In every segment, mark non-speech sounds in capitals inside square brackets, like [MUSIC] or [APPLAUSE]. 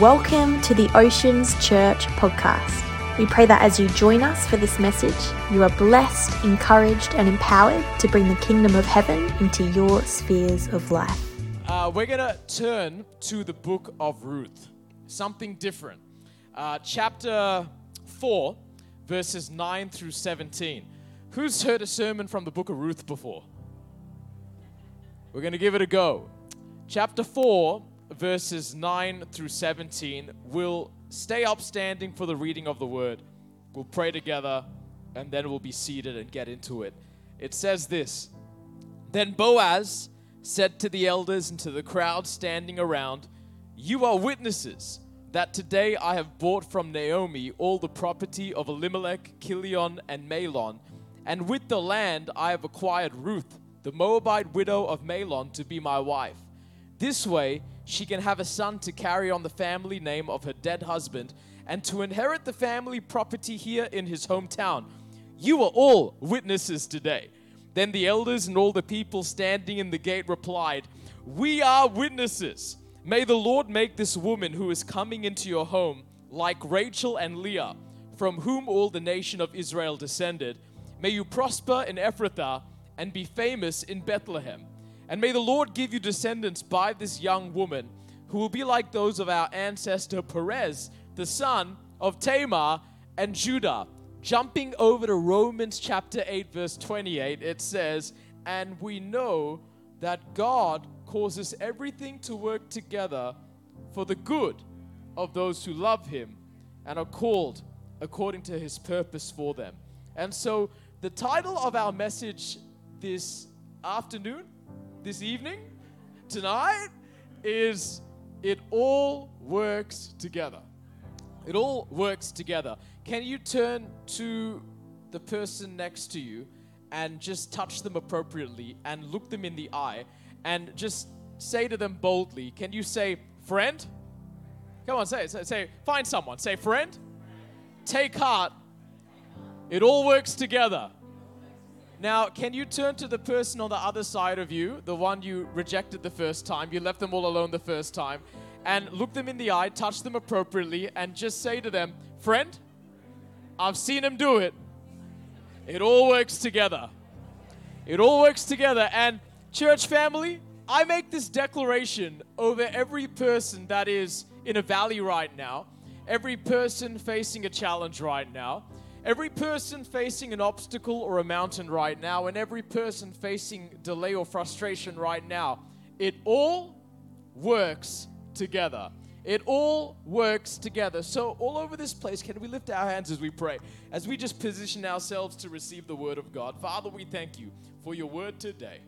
Welcome to the Oceans Church podcast. We pray that as you join us for this message, you are blessed, encouraged, and empowered to bring the kingdom of heaven into your spheres of life. Uh, we're going to turn to the book of Ruth, something different. Uh, chapter 4, verses 9 through 17. Who's heard a sermon from the book of Ruth before? We're going to give it a go. Chapter 4, verses 9 through 17. We'll stay upstanding for the reading of the word. We'll pray together, and then we'll be seated and get into it. It says this Then Boaz said to the elders and to the crowd standing around, You are witnesses that today I have bought from Naomi all the property of Elimelech, Kilion, and Mahlon, and with the land I have acquired Ruth, the Moabite widow of Mahlon, to be my wife. This way she can have a son to carry on the family name of her dead husband and to inherit the family property here in his hometown. You are all witnesses today. Then the elders and all the people standing in the gate replied, We are witnesses. May the Lord make this woman who is coming into your home like Rachel and Leah, from whom all the nation of Israel descended. May you prosper in Ephrathah and be famous in Bethlehem. And may the Lord give you descendants by this young woman, who will be like those of our ancestor Perez, the son of Tamar and Judah. Jumping over to Romans chapter 8, verse 28, it says, And we know that God causes everything to work together for the good of those who love Him and are called according to His purpose for them. And so, the title of our message this afternoon this evening, tonight, is It All Works Together. It all works together. Can you turn to the person next to you and just touch them appropriately and look them in the eye and just say to them boldly, Can you say, friend? Come on, say. Say, say find someone. Say, friend. Take heart. It all works together. Now, can you turn to the person on the other side of you, the one you rejected the first time, you left them all alone the first time, and look them in the eye, touch them appropriately, and just say to them, Friend, I've seen him do it. It all works together. It all works together. And, church family, I make this declaration over every person that is in a valley right now, every person facing a challenge right now Every person facing an obstacle or a mountain right now, and every person facing delay or frustration right now, it all works together. It all works together. So, all over this place, can we lift our hands as we pray? As we just position ourselves to receive the word of God. Father, we thank you for your word today.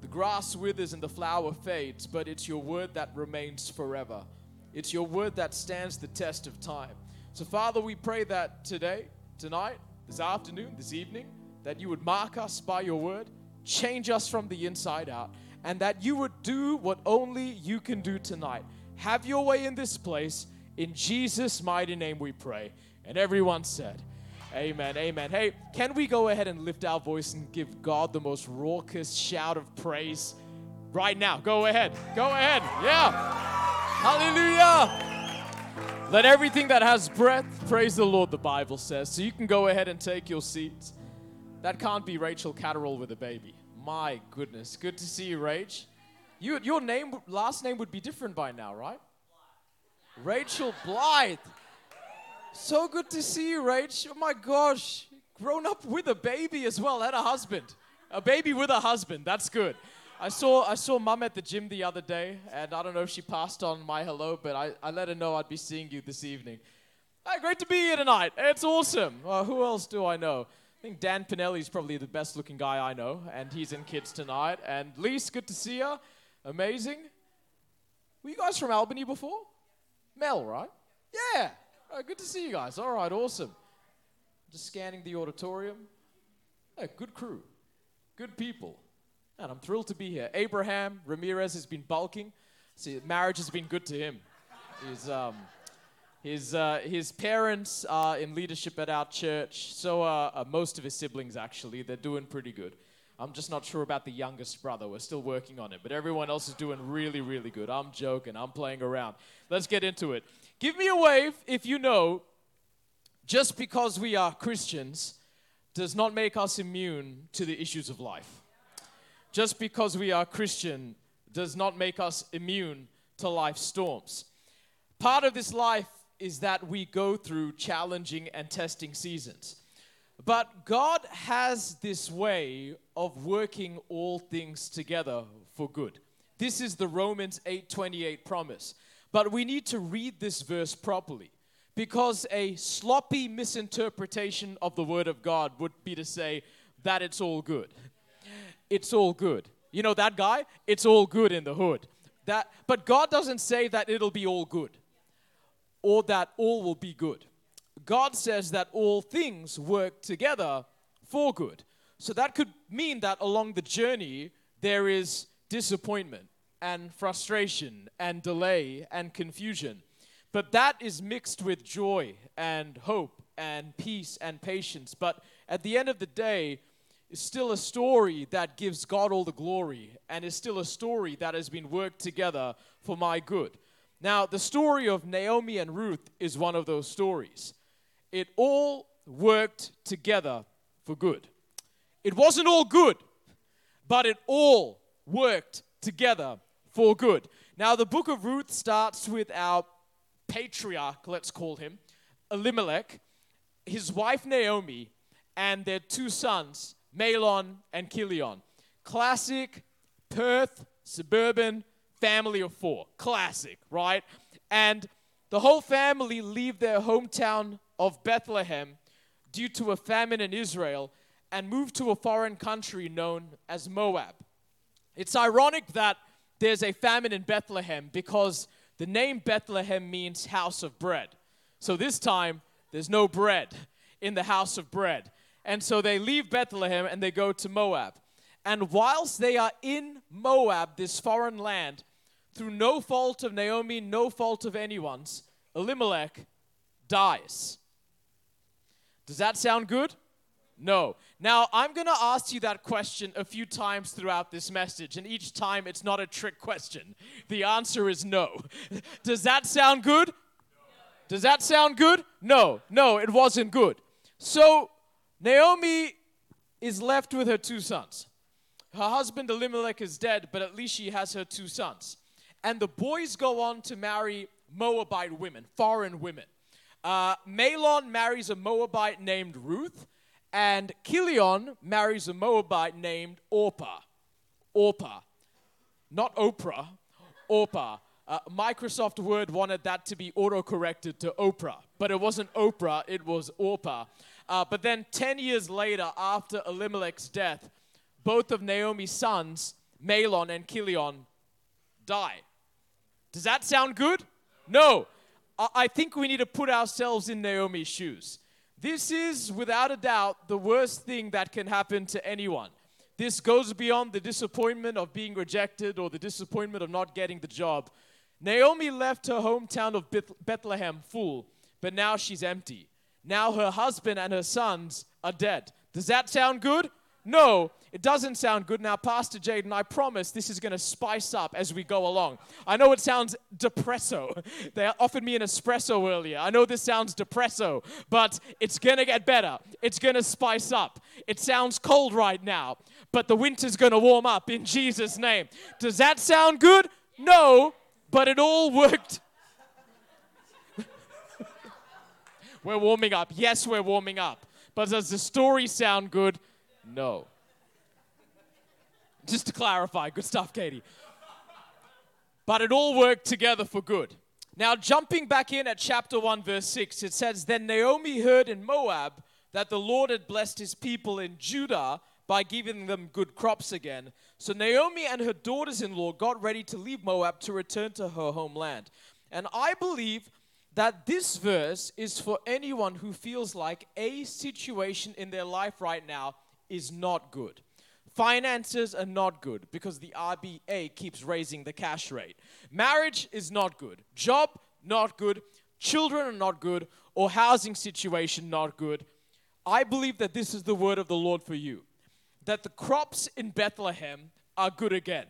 The grass withers and the flower fades, but it's your word that remains forever. It's your word that stands the test of time. So, Father, we pray that today tonight, this afternoon, this evening, that you would mark us by your word, change us from the inside out, and that you would do what only you can do tonight. Have your way in this place. In Jesus' mighty name we pray. And everyone said, Amen. Amen. Hey, can we go ahead and lift our voice and give God the most raucous shout of praise right now? Go ahead. Go ahead. Yeah. Hallelujah. Let everything that has breath praise the Lord, the Bible says. So you can go ahead and take your seats. That can't be Rachel Catterall with a baby. My goodness. Good to see you, Rach. You, your name, last name would be different by now, right? Rachel Blythe. So good to see you, Rach. Oh my gosh. Grown up with a baby as well, and a husband. A baby with a husband. That's good. I saw I saw mum at the gym the other day, and I don't know if she passed on my hello, but I, I let her know I'd be seeing you this evening. Hey, great to be here tonight. It's awesome. Uh, who else do I know? I think Dan Pinelli's probably the best looking guy I know, and he's in kids tonight. And Lise, good to see you. Amazing. Were you guys from Albany before? Mel, right? Yeah. Oh, good to see you guys. All right, awesome. Just scanning the auditorium. Hey, good crew, good people. And I'm thrilled to be here. Abraham Ramirez has been bulking. See, marriage has been good to him. His, um, his, uh, his parents are in leadership at our church. So are uh, most of his siblings, actually. They're doing pretty good. I'm just not sure about the youngest brother. We're still working on it, but everyone else is doing really, really good. I'm joking. I'm playing around. Let's get into it. Give me a wave if you know just because we are Christians does not make us immune to the issues of life. Just because we are Christian does not make us immune to life's storms. Part of this life is that we go through challenging and testing seasons. But God has this way of working all things together for good. This is the Romans 8:28 promise. But we need to read this verse properly because a sloppy misinterpretation of the word of God would be to say that it's all good. It's all good. You know that guy? It's all good in the hood. That but God doesn't say that it'll be all good or that all will be good. God says that all things work together for good. So that could mean that along the journey there is disappointment and frustration and delay and confusion. But that is mixed with joy and hope and peace and patience. But at the end of the day, it's still a story that gives God all the glory and is still a story that has been worked together for my good. Now, the story of Naomi and Ruth is one of those stories. It all worked together for good. It wasn't all good, but it all worked together for good. Now, the book of Ruth starts with our patriarch, let's call him, Elimelech, his wife Naomi, and their two sons, Mahlon and Chilion. Classic Perth suburban family of four. Classic, right? And the whole family leave their hometown of Bethlehem due to a famine in Israel and move to a foreign country known as Moab. It's ironic that there's a famine in Bethlehem because the name Bethlehem means house of bread. So this time, there's no bread in the house of bread. And so they leave Bethlehem and they go to Moab. And whilst they are in Moab, this foreign land, through no fault of Naomi, no fault of anyone's, Elimelech dies. Does that sound good? No. Now, I'm going to ask you that question a few times throughout this message, and each time it's not a trick question. The answer is no. [LAUGHS] Does that sound good? Does that sound good? No, no, it wasn't good. So, Naomi is left with her two sons. Her husband Elimelech is dead, but at least she has her two sons. And the boys go on to marry Moabite women, foreign women. Uh, Mahlon marries a Moabite named Ruth, and Chilion marries a Moabite named Orpah. Orpah. Not Oprah, Orpah. Uh, Microsoft Word wanted that to be auto-corrected to Oprah, but it wasn't Oprah, it was Orpah. Uh, but then 10 years later, after Elimelech's death, both of Naomi's sons, Mahlon and Kilion, die. Does that sound good? No. I, I think we need to put ourselves in Naomi's shoes. This is, without a doubt, the worst thing that can happen to anyone. This goes beyond the disappointment of being rejected or the disappointment of not getting the job. Naomi left her hometown of Bethlehem full, but now she's empty. Now her husband and her sons are dead. Does that sound good? No, it doesn't sound good. Now, Pastor Jaden, I promise this is going to spice up as we go along. I know it sounds depresso. [LAUGHS] They offered me an espresso earlier. I know this sounds depresso, but it's going to get better. It's going to spice up. It sounds cold right now, but the winter's going to warm up in [LAUGHS] Jesus' name. Does that sound good? No, but it all worked. We're warming up. Yes, we're warming up. But does the story sound good? No. Just to clarify, good stuff, Katie. But it all worked together for good. Now, jumping back in at chapter 1, verse 6, it says, Then Naomi heard in Moab that the Lord had blessed his people in Judah by giving them good crops again. So Naomi and her daughters in law got ready to leave Moab to return to her homeland. And I believe that this verse is for anyone who feels like a situation in their life right now is not good. Finances are not good because the RBA keeps raising the cash rate. Marriage is not good. Job, not good. Children are not good. Or housing situation, not good. I believe that this is the word of the Lord for you. that the crops in Bethlehem are good again.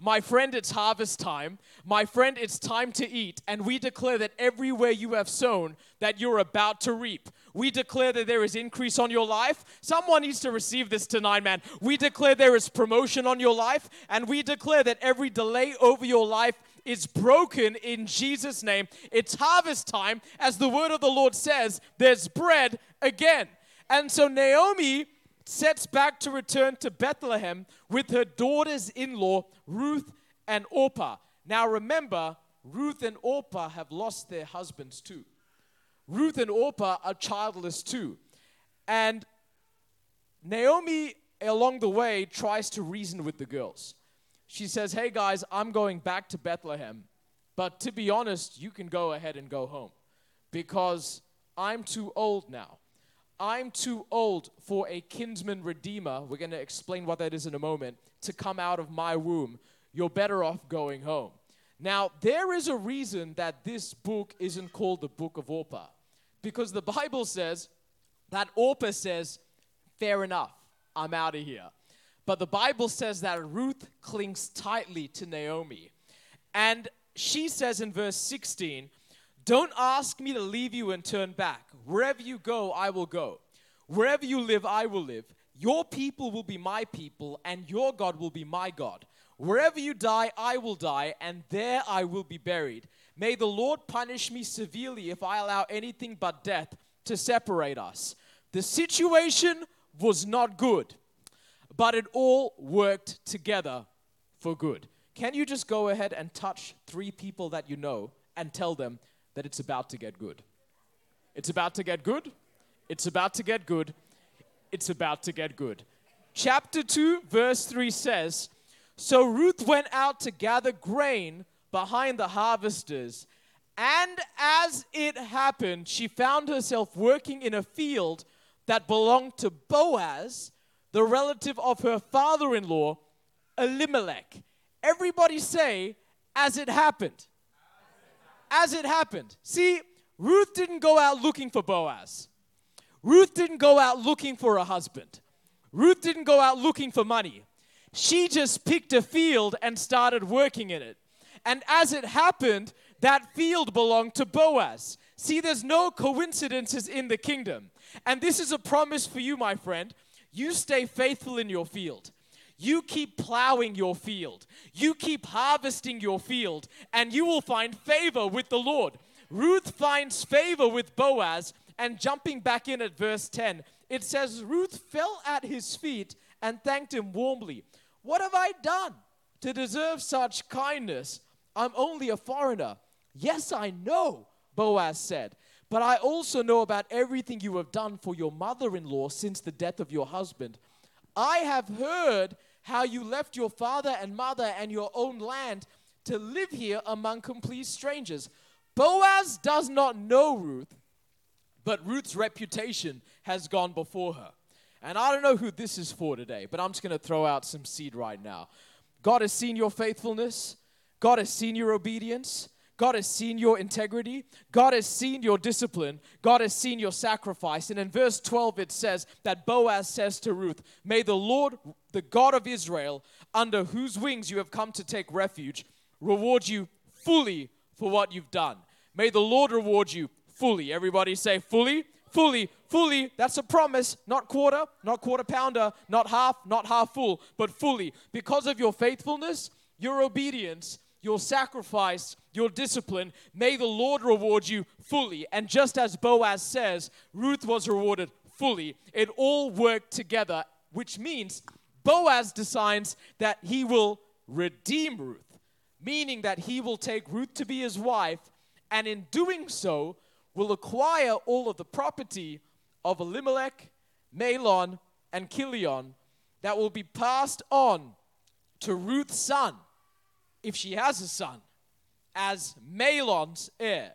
My friend, it's harvest time. My friend, it's time to eat. And we declare that everywhere you have sown, that you're about to reap. We declare that there is increase on your life. Someone needs to receive this tonight, man. We declare there is promotion on your life. And we declare that every delay over your life is broken in Jesus' name. It's harvest time. As the word of the Lord says, there's bread again. And so Naomi sets back to return to Bethlehem with her daughters in law, Ruth and Orpah. Now remember, Ruth and Orpah have lost their husbands too. Ruth and Orpah are childless too. And Naomi, along the way, tries to reason with the girls. She says, Hey guys, I'm going back to Bethlehem, but to be honest, you can go ahead and go home because I'm too old now. I'm too old for a kinsman redeemer, we're going to explain what that is in a moment, to come out of my womb. You're better off going home. Now, there is a reason that this book isn't called the Book of Orpah. Because the Bible says that Orpah says, Fair enough, I'm out of here. But the Bible says that Ruth clings tightly to Naomi. And she says in verse 16, Don't ask me to leave you and turn back. Wherever you go, I will go. Wherever you live, I will live. Your people will be my people, and your God will be my God. Wherever you die, I will die, and there I will be buried. May the Lord punish me severely if I allow anything but death to separate us. The situation was not good, but it all worked together for good. Can you just go ahead and touch three people that you know and tell them that it's about to get good? It's about to get good. It's about to get good. It's about to get good. Chapter 2, verse 3 says So Ruth went out to gather grain behind the harvesters. And as it happened, she found herself working in a field that belonged to Boaz, the relative of her father in law, Elimelech. Everybody say, as it happened. As it happened. See, Ruth didn't go out looking for Boaz. Ruth didn't go out looking for a husband. Ruth didn't go out looking for money. She just picked a field and started working in it. And as it happened, that field belonged to Boaz. See, there's no coincidences in the kingdom. And this is a promise for you, my friend. You stay faithful in your field. You keep plowing your field. You keep harvesting your field, and you will find favor with the Lord. Ruth finds favor with Boaz, and jumping back in at verse 10, it says, Ruth fell at his feet and thanked him warmly. What have I done to deserve such kindness? I'm only a foreigner. Yes, I know, Boaz said, but I also know about everything you have done for your mother in law since the death of your husband. I have heard how you left your father and mother and your own land to live here among complete strangers. Boaz does not know Ruth, but Ruth's reputation has gone before her. And I don't know who this is for today, but I'm just going to throw out some seed right now. God has seen your faithfulness, God has seen your obedience. God has seen your integrity. God has seen your discipline. God has seen your sacrifice. And in verse 12, it says that Boaz says to Ruth, May the Lord, the God of Israel, under whose wings you have come to take refuge, reward you fully for what you've done. May the Lord reward you fully. Everybody say fully, fully, fully. That's a promise, not quarter, not quarter pounder, not half, not half full, but fully. Because of your faithfulness, your obedience, your sacrifice, your discipline, may the Lord reward you fully. And just as Boaz says, Ruth was rewarded fully. It all worked together, which means Boaz decides that he will redeem Ruth meaning that he will take Ruth to be his wife, and in doing so, will acquire all of the property of Elimelech, Mahlon, and Chilion that will be passed on to Ruth's son, if she has a son, as Mahlon's heir.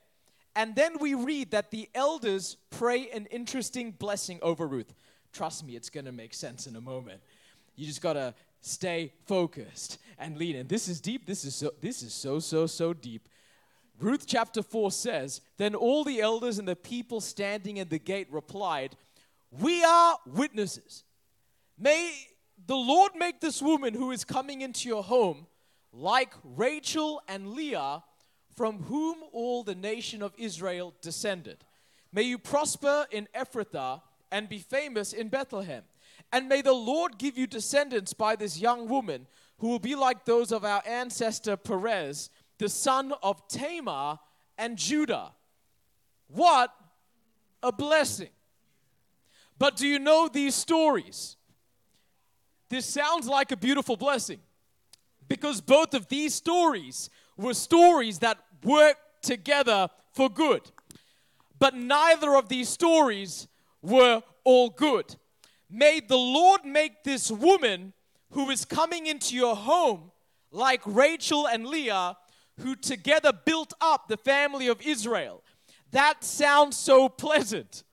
And then we read that the elders pray an interesting blessing over Ruth. Trust me, it's going to make sense in a moment. You just got to stay focused and lean in. This is deep. This is so this is so so so deep. Ruth chapter 4 says, Then all the elders and the people standing in the gate replied, We are witnesses. May the Lord make this woman who is coming into your home like Rachel and Leah, from whom all the nation of Israel descended. May you prosper in Ephrathah and be famous in Bethlehem. And may the Lord give you descendants by this young woman who will be like those of our ancestor Perez, the son of Tamar and Judah. What a blessing. But do you know these stories? This sounds like a beautiful blessing because both of these stories were stories that worked together for good. But neither of these stories were all good. May the Lord make this woman who is coming into your home like Rachel and Leah, who together built up the family of Israel. That sounds so pleasant.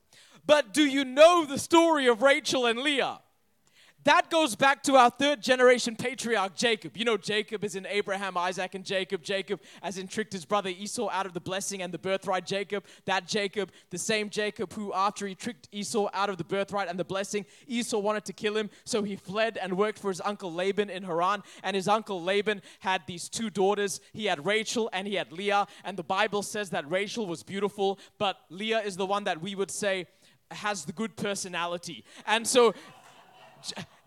But do you know the story of Rachel and Leah? That goes back to our third generation patriarch, Jacob. You know, Jacob is in Abraham, Isaac, and Jacob. Jacob, as in tricked his brother Esau out of the blessing and the birthright. Jacob, that Jacob, the same Jacob who, after he tricked Esau out of the birthright and the blessing, Esau wanted to kill him. So he fled and worked for his uncle Laban in Haran. And his uncle Laban had these two daughters. He had Rachel and he had Leah. And the Bible says that Rachel was beautiful, but Leah is the one that we would say has the good personality. And so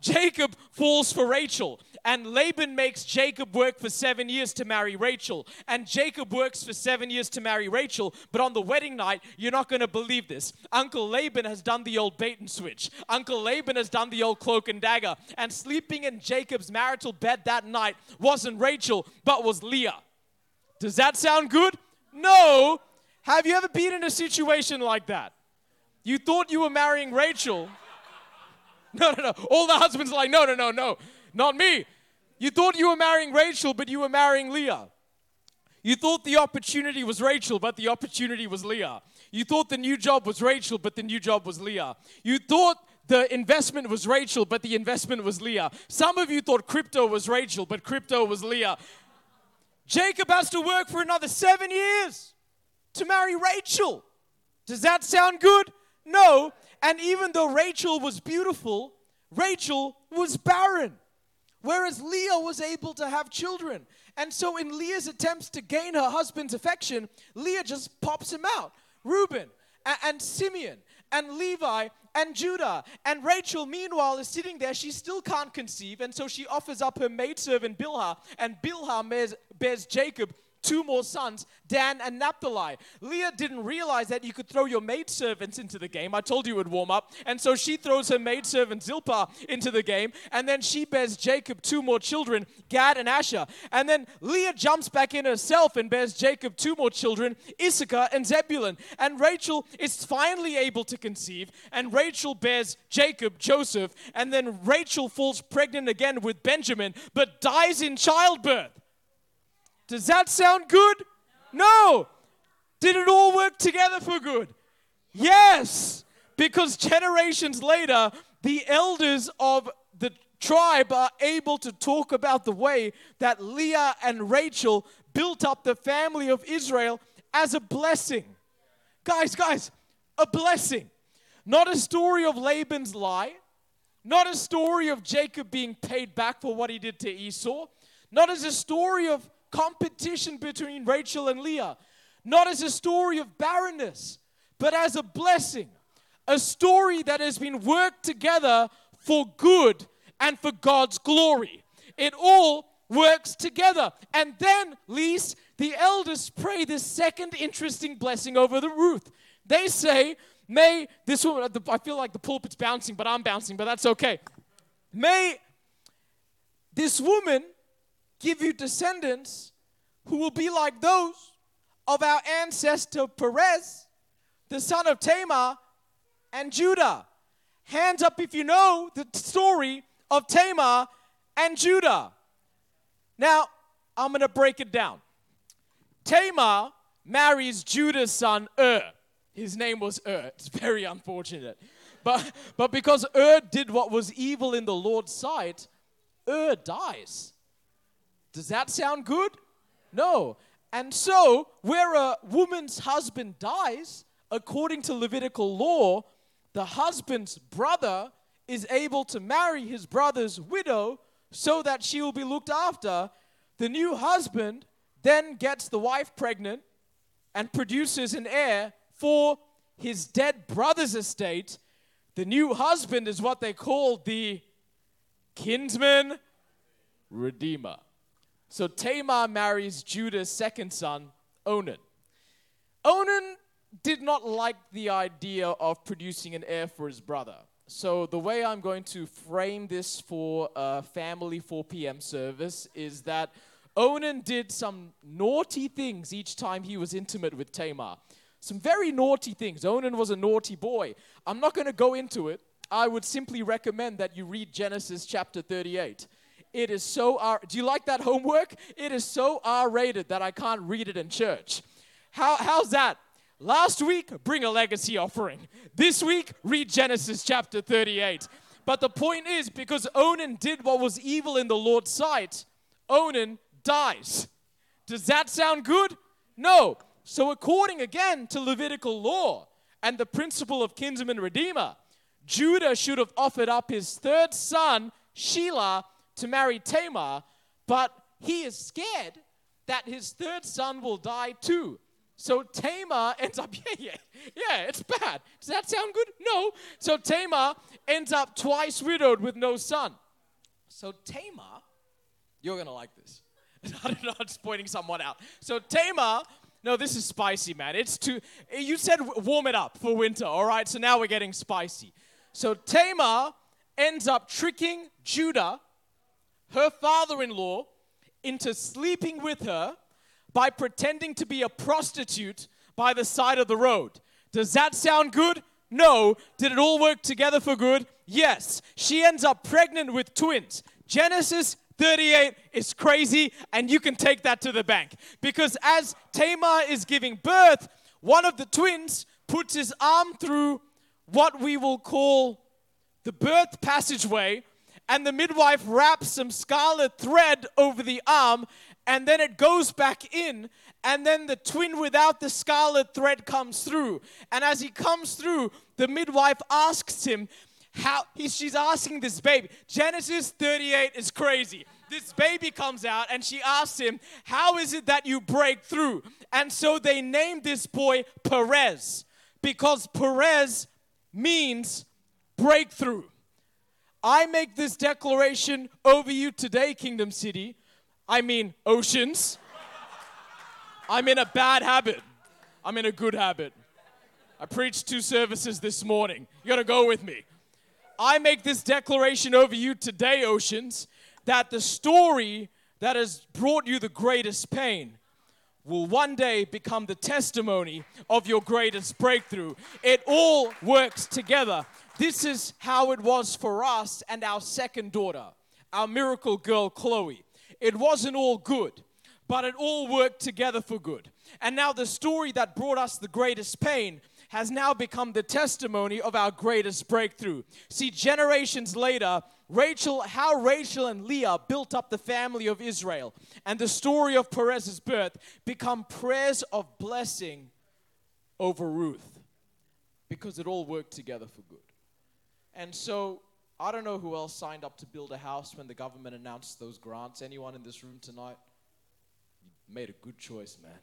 Jacob falls for Rachel, and Laban makes Jacob work for seven years to marry Rachel. And Jacob works for seven years to marry Rachel, but on the wedding night, you're not going to believe this. Uncle Laban has done the old bait and switch. Uncle Laban has done the old cloak and dagger. And sleeping in Jacob's marital bed that night wasn't Rachel, but was Leah. Does that sound good? No. Have you ever been in a situation like that? You thought you were marrying Rachel. [LAUGHS] No, no, no. All the husbands are like, no, no, no, no, not me. You thought you were marrying Rachel, but you were marrying Leah. You thought the opportunity was Rachel, but the opportunity was Leah. You thought the new job was Rachel, but the new job was Leah. You thought the investment was Rachel, but the investment was Leah. Some of you thought crypto was Rachel, but crypto was Leah. Jacob has to work for another seven years to marry Rachel. Does that sound good? No. And even though Rachel was beautiful, Rachel was barren, whereas Leah was able to have children. And so, in Leah's attempts to gain her husband's affection, Leah just pops him out Reuben and, and Simeon and Levi and Judah. And Rachel, meanwhile, is sitting there. She still can't conceive. And so she offers up her maidservant Bilhah. And Bilhah bears, bears Jacob two more sons, Dan and Naphtali. Leah didn't realize that you could throw your maidservants into the game. I told you it would warm up. And so she throws her maidservant Zilpah into the game. And then she bears Jacob two more children, Gad and Asher. And then Leah jumps back in herself and bears Jacob two more children, Issachar and Zebulun. And Rachel is finally able to conceive. And Rachel bears Jacob, Joseph. And then Rachel falls pregnant again with Benjamin, but dies in childbirth. Does that sound good? No. Did it all work together for good? Yes. Because generations later, the elders of the tribe are able to talk about the way that Leah and Rachel built up the family of Israel as a blessing. Guys, guys, a blessing. Not a story of Laban's lie, not a story of Jacob being paid back for what he did to Esau, not as a story of competition between Rachel and Leah, not as a story of barrenness, but as a blessing, a story that has been worked together for good and for God's glory. It all works together. And then, Lise, the elders pray this second interesting blessing over the Ruth. They say, May this woman, I feel like the pulpit's bouncing, but I'm bouncing, but that's okay. May this woman give you descendants who will be like those of our ancestor Perez, the son of Tamar, and Judah. Hands up if you know the story of Tamar and Judah. Now, I'm going to break it down. Tamar marries Judah's son Ur. His name was Ur. It's very unfortunate. But, but because Ur did what was evil in the Lord's sight, Ur dies. Does that sound good? No. And so, where a woman's husband dies, according to Levitical law, the husband's brother is able to marry his brother's widow so that she will be looked after, the new husband then gets the wife pregnant and produces an heir for his dead brother's estate. The new husband is what they call the kinsman redeemer. So Tamar marries Judah's second son, Onan. Onan did not like the idea of producing an heir for his brother. So, the way I'm going to frame this for a family 4 p.m. service is that Onan did some naughty things each time he was intimate with Tamar. Some very naughty things. Onan was a naughty boy. I'm not going to go into it. I would simply recommend that you read Genesis chapter 38. It is so R. Do you like that homework? It is so R rated that I can't read it in church. How, how's that? Last week, bring a legacy offering. This week, read Genesis chapter 38. But the point is, because Onan did what was evil in the Lord's sight, Onan dies. Does that sound good? No. So, according again to Levitical law and the principle of kinsman redeemer, Judah should have offered up his third son, Shelah, to marry Tamar, but he is scared that his third son will die too. So Tamar [LAUGHS] ends up, yeah, yeah, yeah, it's bad. Does that sound good? No. So Tamar ends up twice widowed with no son. So Tamar, you're going to like this. [LAUGHS] I don't know, I'm just pointing someone out. So Tamar, no, this is spicy, man. It's too, you said warm it up for winter, all right? So now we're getting spicy. So Tamar ends up tricking Judah, her father in law, into sleeping with her by pretending to be a prostitute by the side of the road. Does that sound good? No. Did it all work together for good? Yes. She ends up pregnant with twins. Genesis 38 is crazy, and you can take that to the bank. Because as Tamar is giving birth, one of the twins puts his arm through what we will call the birth passageway, and the midwife wraps some scarlet thread over the arm and then it goes back in, and then the twin without the scarlet thread comes through. And as he comes through, the midwife asks him, how she's asking this baby. Genesis 38 is crazy. This baby comes out and she asks him, How is it that you break through? And so they named this boy Perez because Perez means breakthrough. I make this declaration over you today, Kingdomcity I mean oceans. I'm in a bad habit. I'm in a good habit. I preached two services this morning. You gotta go with me. I make this declaration over you today, oceans, that the story that has brought you the greatest pain will one day become the testimony of your greatest breakthrough. It all works together. This is how it was for us and our second daughter, our miracle girl, Chloe. It wasn't all good, but it all worked together for good. And now the story that brought us the greatest pain has now become the testimony of our greatest breakthrough. See, generations later, Rachel, how Rachel and Leah built up the family of Israel, and the story of Perez's birth become prayers of blessing over Ruth because it all worked together for good. And so I don't know who else signed up to build a house when the government announced those grants. Anyone in this room tonight? You made a good choice, man. [LAUGHS]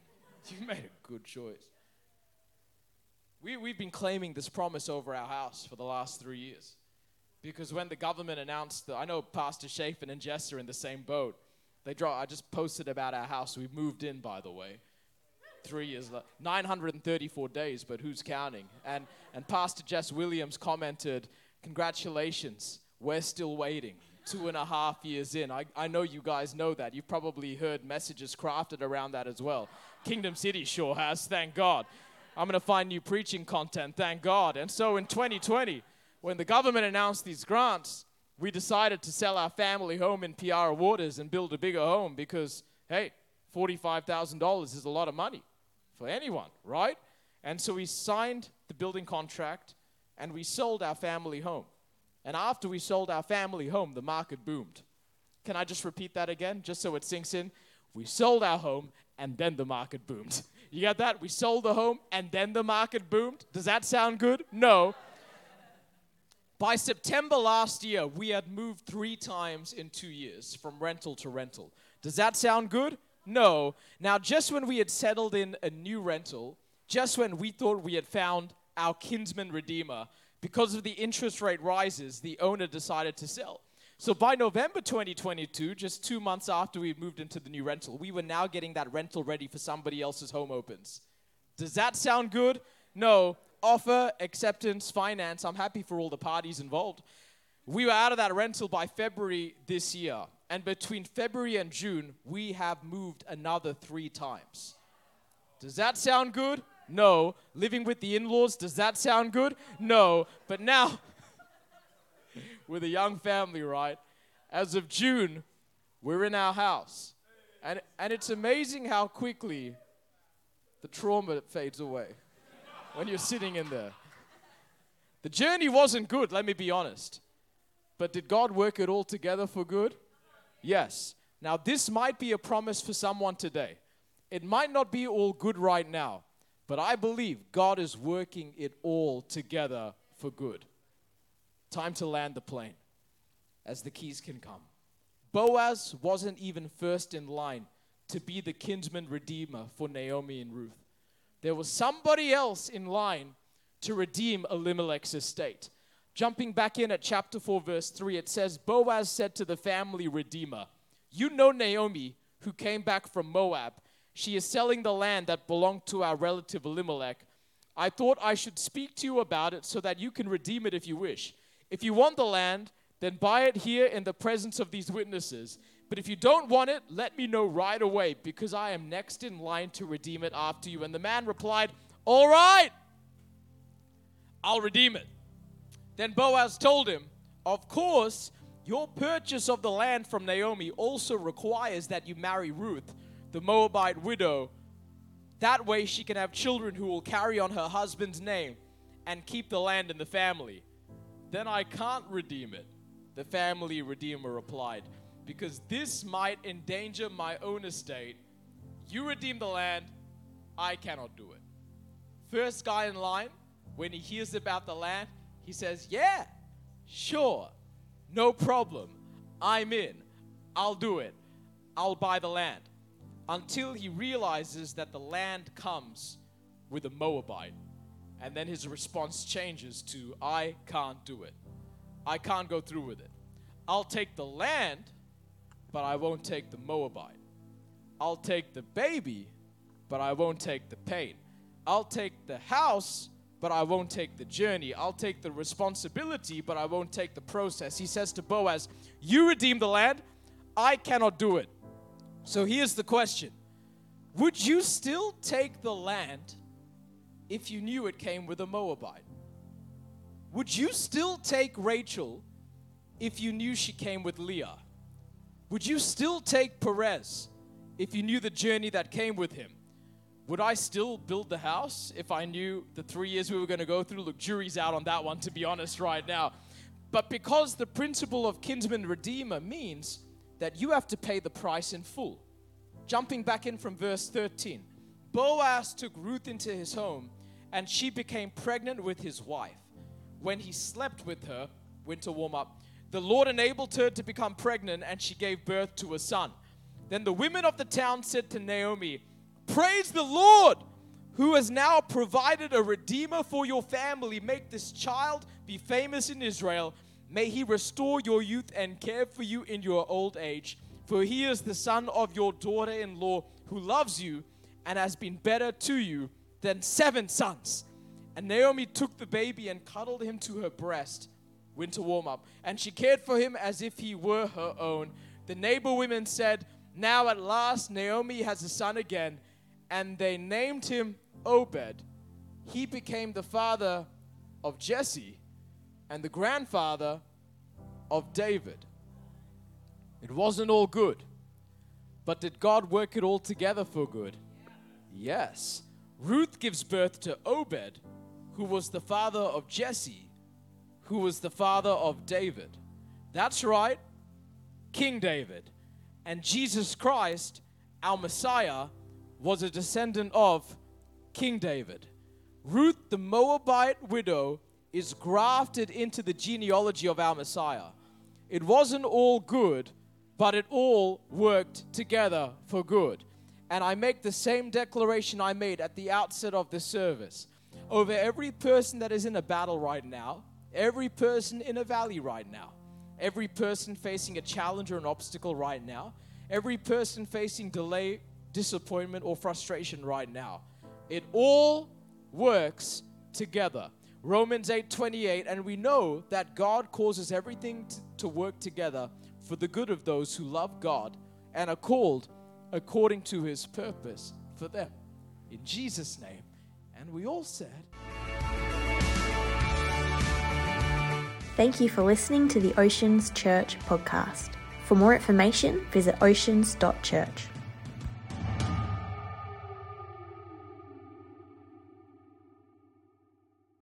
You made a good choice. We, we've been claiming this promise over our house for the last three years. Because when the government announced, that, I know Pastor Chafin and Jess are in the same boat. They draw, I just posted about our house. We moved in, by the way. Three years, 934 days, but who's counting? And, and Pastor Jess Williams commented, Congratulations, we're still waiting. Two and a half years in. I, I know you guys know that. You've probably heard messages crafted around that as well. Kingdomcity sure has, thank God. I'm going to find new preaching content, thank God. And so in 2020, when the government announced these grants, we decided to sell our family home in Piara Waters and build a bigger home because, hey, $45,000 is a lot of money for anyone, right? And so we signed the building contract and we sold our family home. And after we sold our family home, the market boomed. Can I just repeat that again, just so it sinks in? We sold our home, and then the market boomed. [LAUGHS] You got that? We sold the home, and then the market boomed. Does that sound good? No. By September last year, we had moved three times in two years from rental to rental. Does that sound good? No. Now, just when we had settled in a new rental, just when we thought we had found our kinsman redeemer, because of the interest rate rises, the owner decided to sell. So by November 2022, just two months after we moved into the new rental, we were now getting that rental ready for somebody else's home opens. Does that sound good? No. Offer, acceptance, finance. I'm happy for all the parties involved. We were out of that rental by February this year. And between February and June, we have moved another three times. Does that sound good? No. Living with the in laws, does that sound good? No. But now, [LAUGHS] with a young family, right? As of June, we're in our house. And, and it's amazing how quickly the trauma fades away when you're sitting in there. The journey wasn't good, let me be honest. But did God work it all together for good? Yes. Now, this might be a promise for someone today. It might not be all good right now, but I believe God is working it all together for good. Time to land the plane as the keys can come. Boaz wasn't even first in line to be the kinsman redeemer for Naomi and Ruth. There was somebody else in line to redeem Elimelech's estate. Jumping back in at chapter 4, verse 3, it says Boaz said to the family redeemer, You know Naomi, who came back from Moab. She is selling the land that belonged to our relative Elimelech. I thought I should speak to you about it so that you can redeem it if you wish. If you want the land, then buy it here in the presence of these witnesses. But if you don't want it, let me know right away, because I am next in line to redeem it after you. And the man replied, All right, I'll redeem it. Then Boaz told him, Of course, your purchase of the land from Naomi also requires that you marry Ruth, the Moabite widow. That way she can have children who will carry on her husband's name and keep the land in the family. Then I can't redeem it. The family redeemer replied, Because this might endanger my own estate. You redeem the land, I cannot do it. First guy in line, when he hears about the land, he says, Yeah, sure, no problem. I'm in. I'll do it. I'll buy the land. Until he realizes that the land comes with a Moabite. And then his response changes to, I can't do it. I can't go through with it. I'll take the land, but I won't take the Moabite. I'll take the baby, but I won't take the pain. I'll take the house, but I won't take the journey. I'll take the responsibility, but I won't take the process. He says to Boaz, You redeem the land, I cannot do it. So here's the question Would you still take the land if you knew it came with a Moabite? Would you still take Rachel if you knew she came with Leah? Would you still take Perez if you knew the journey that came with him? Would I still build the house if I knew the three years we were going to go through? Look, jury's out on that one, to be honest, right now. But because the principle of kinsman redeemer means that you have to pay the price in full. Jumping back in from verse 13, Boaz took Ruth into his home, and she became pregnant with his wife. When he slept with her, winter warm up, the Lord enabled her to become pregnant, and she gave birth to a son. Then the women of the town said to Naomi, Praise the Lord, who has now provided a redeemer for your family. Make this child be famous in Israel. May he restore your youth and care for you in your old age. For he is the son of your daughter in law who loves you and has been better to you than seven sons. And Naomi took the baby and cuddled him to her breast. Winter warm up. And she cared for him as if he were her own. The neighbor women said, Now at last Naomi has a son again and they named him Obed. He became the father of Jesse and the grandfather of David. It wasn't all good, but did God work it all together for good? Yes. Ruth gives birth to Obed, who was the father of Jesse, who was the father of David. That's right, King David. And Jesus Christ, our Messiah, was a descendant of King David. Ruth, the Moabite widow, is grafted into the genealogy of our Messiah. It wasn't all good, but it all worked together for good. And I make the same declaration I made at the outset of the service. Over every person that is in a battle right now, every person in a valley right now, every person facing a challenge or an obstacle right now, every person facing delay, disappointment, or frustration right now. It all works together. Romans 8:28 and we know that God causes everything to, to work together for the good of those who love God and are called according to his purpose for them. In Jesus name. And we all said Thank you for listening to the Oceans Church podcast. For more information, visit oceans.church.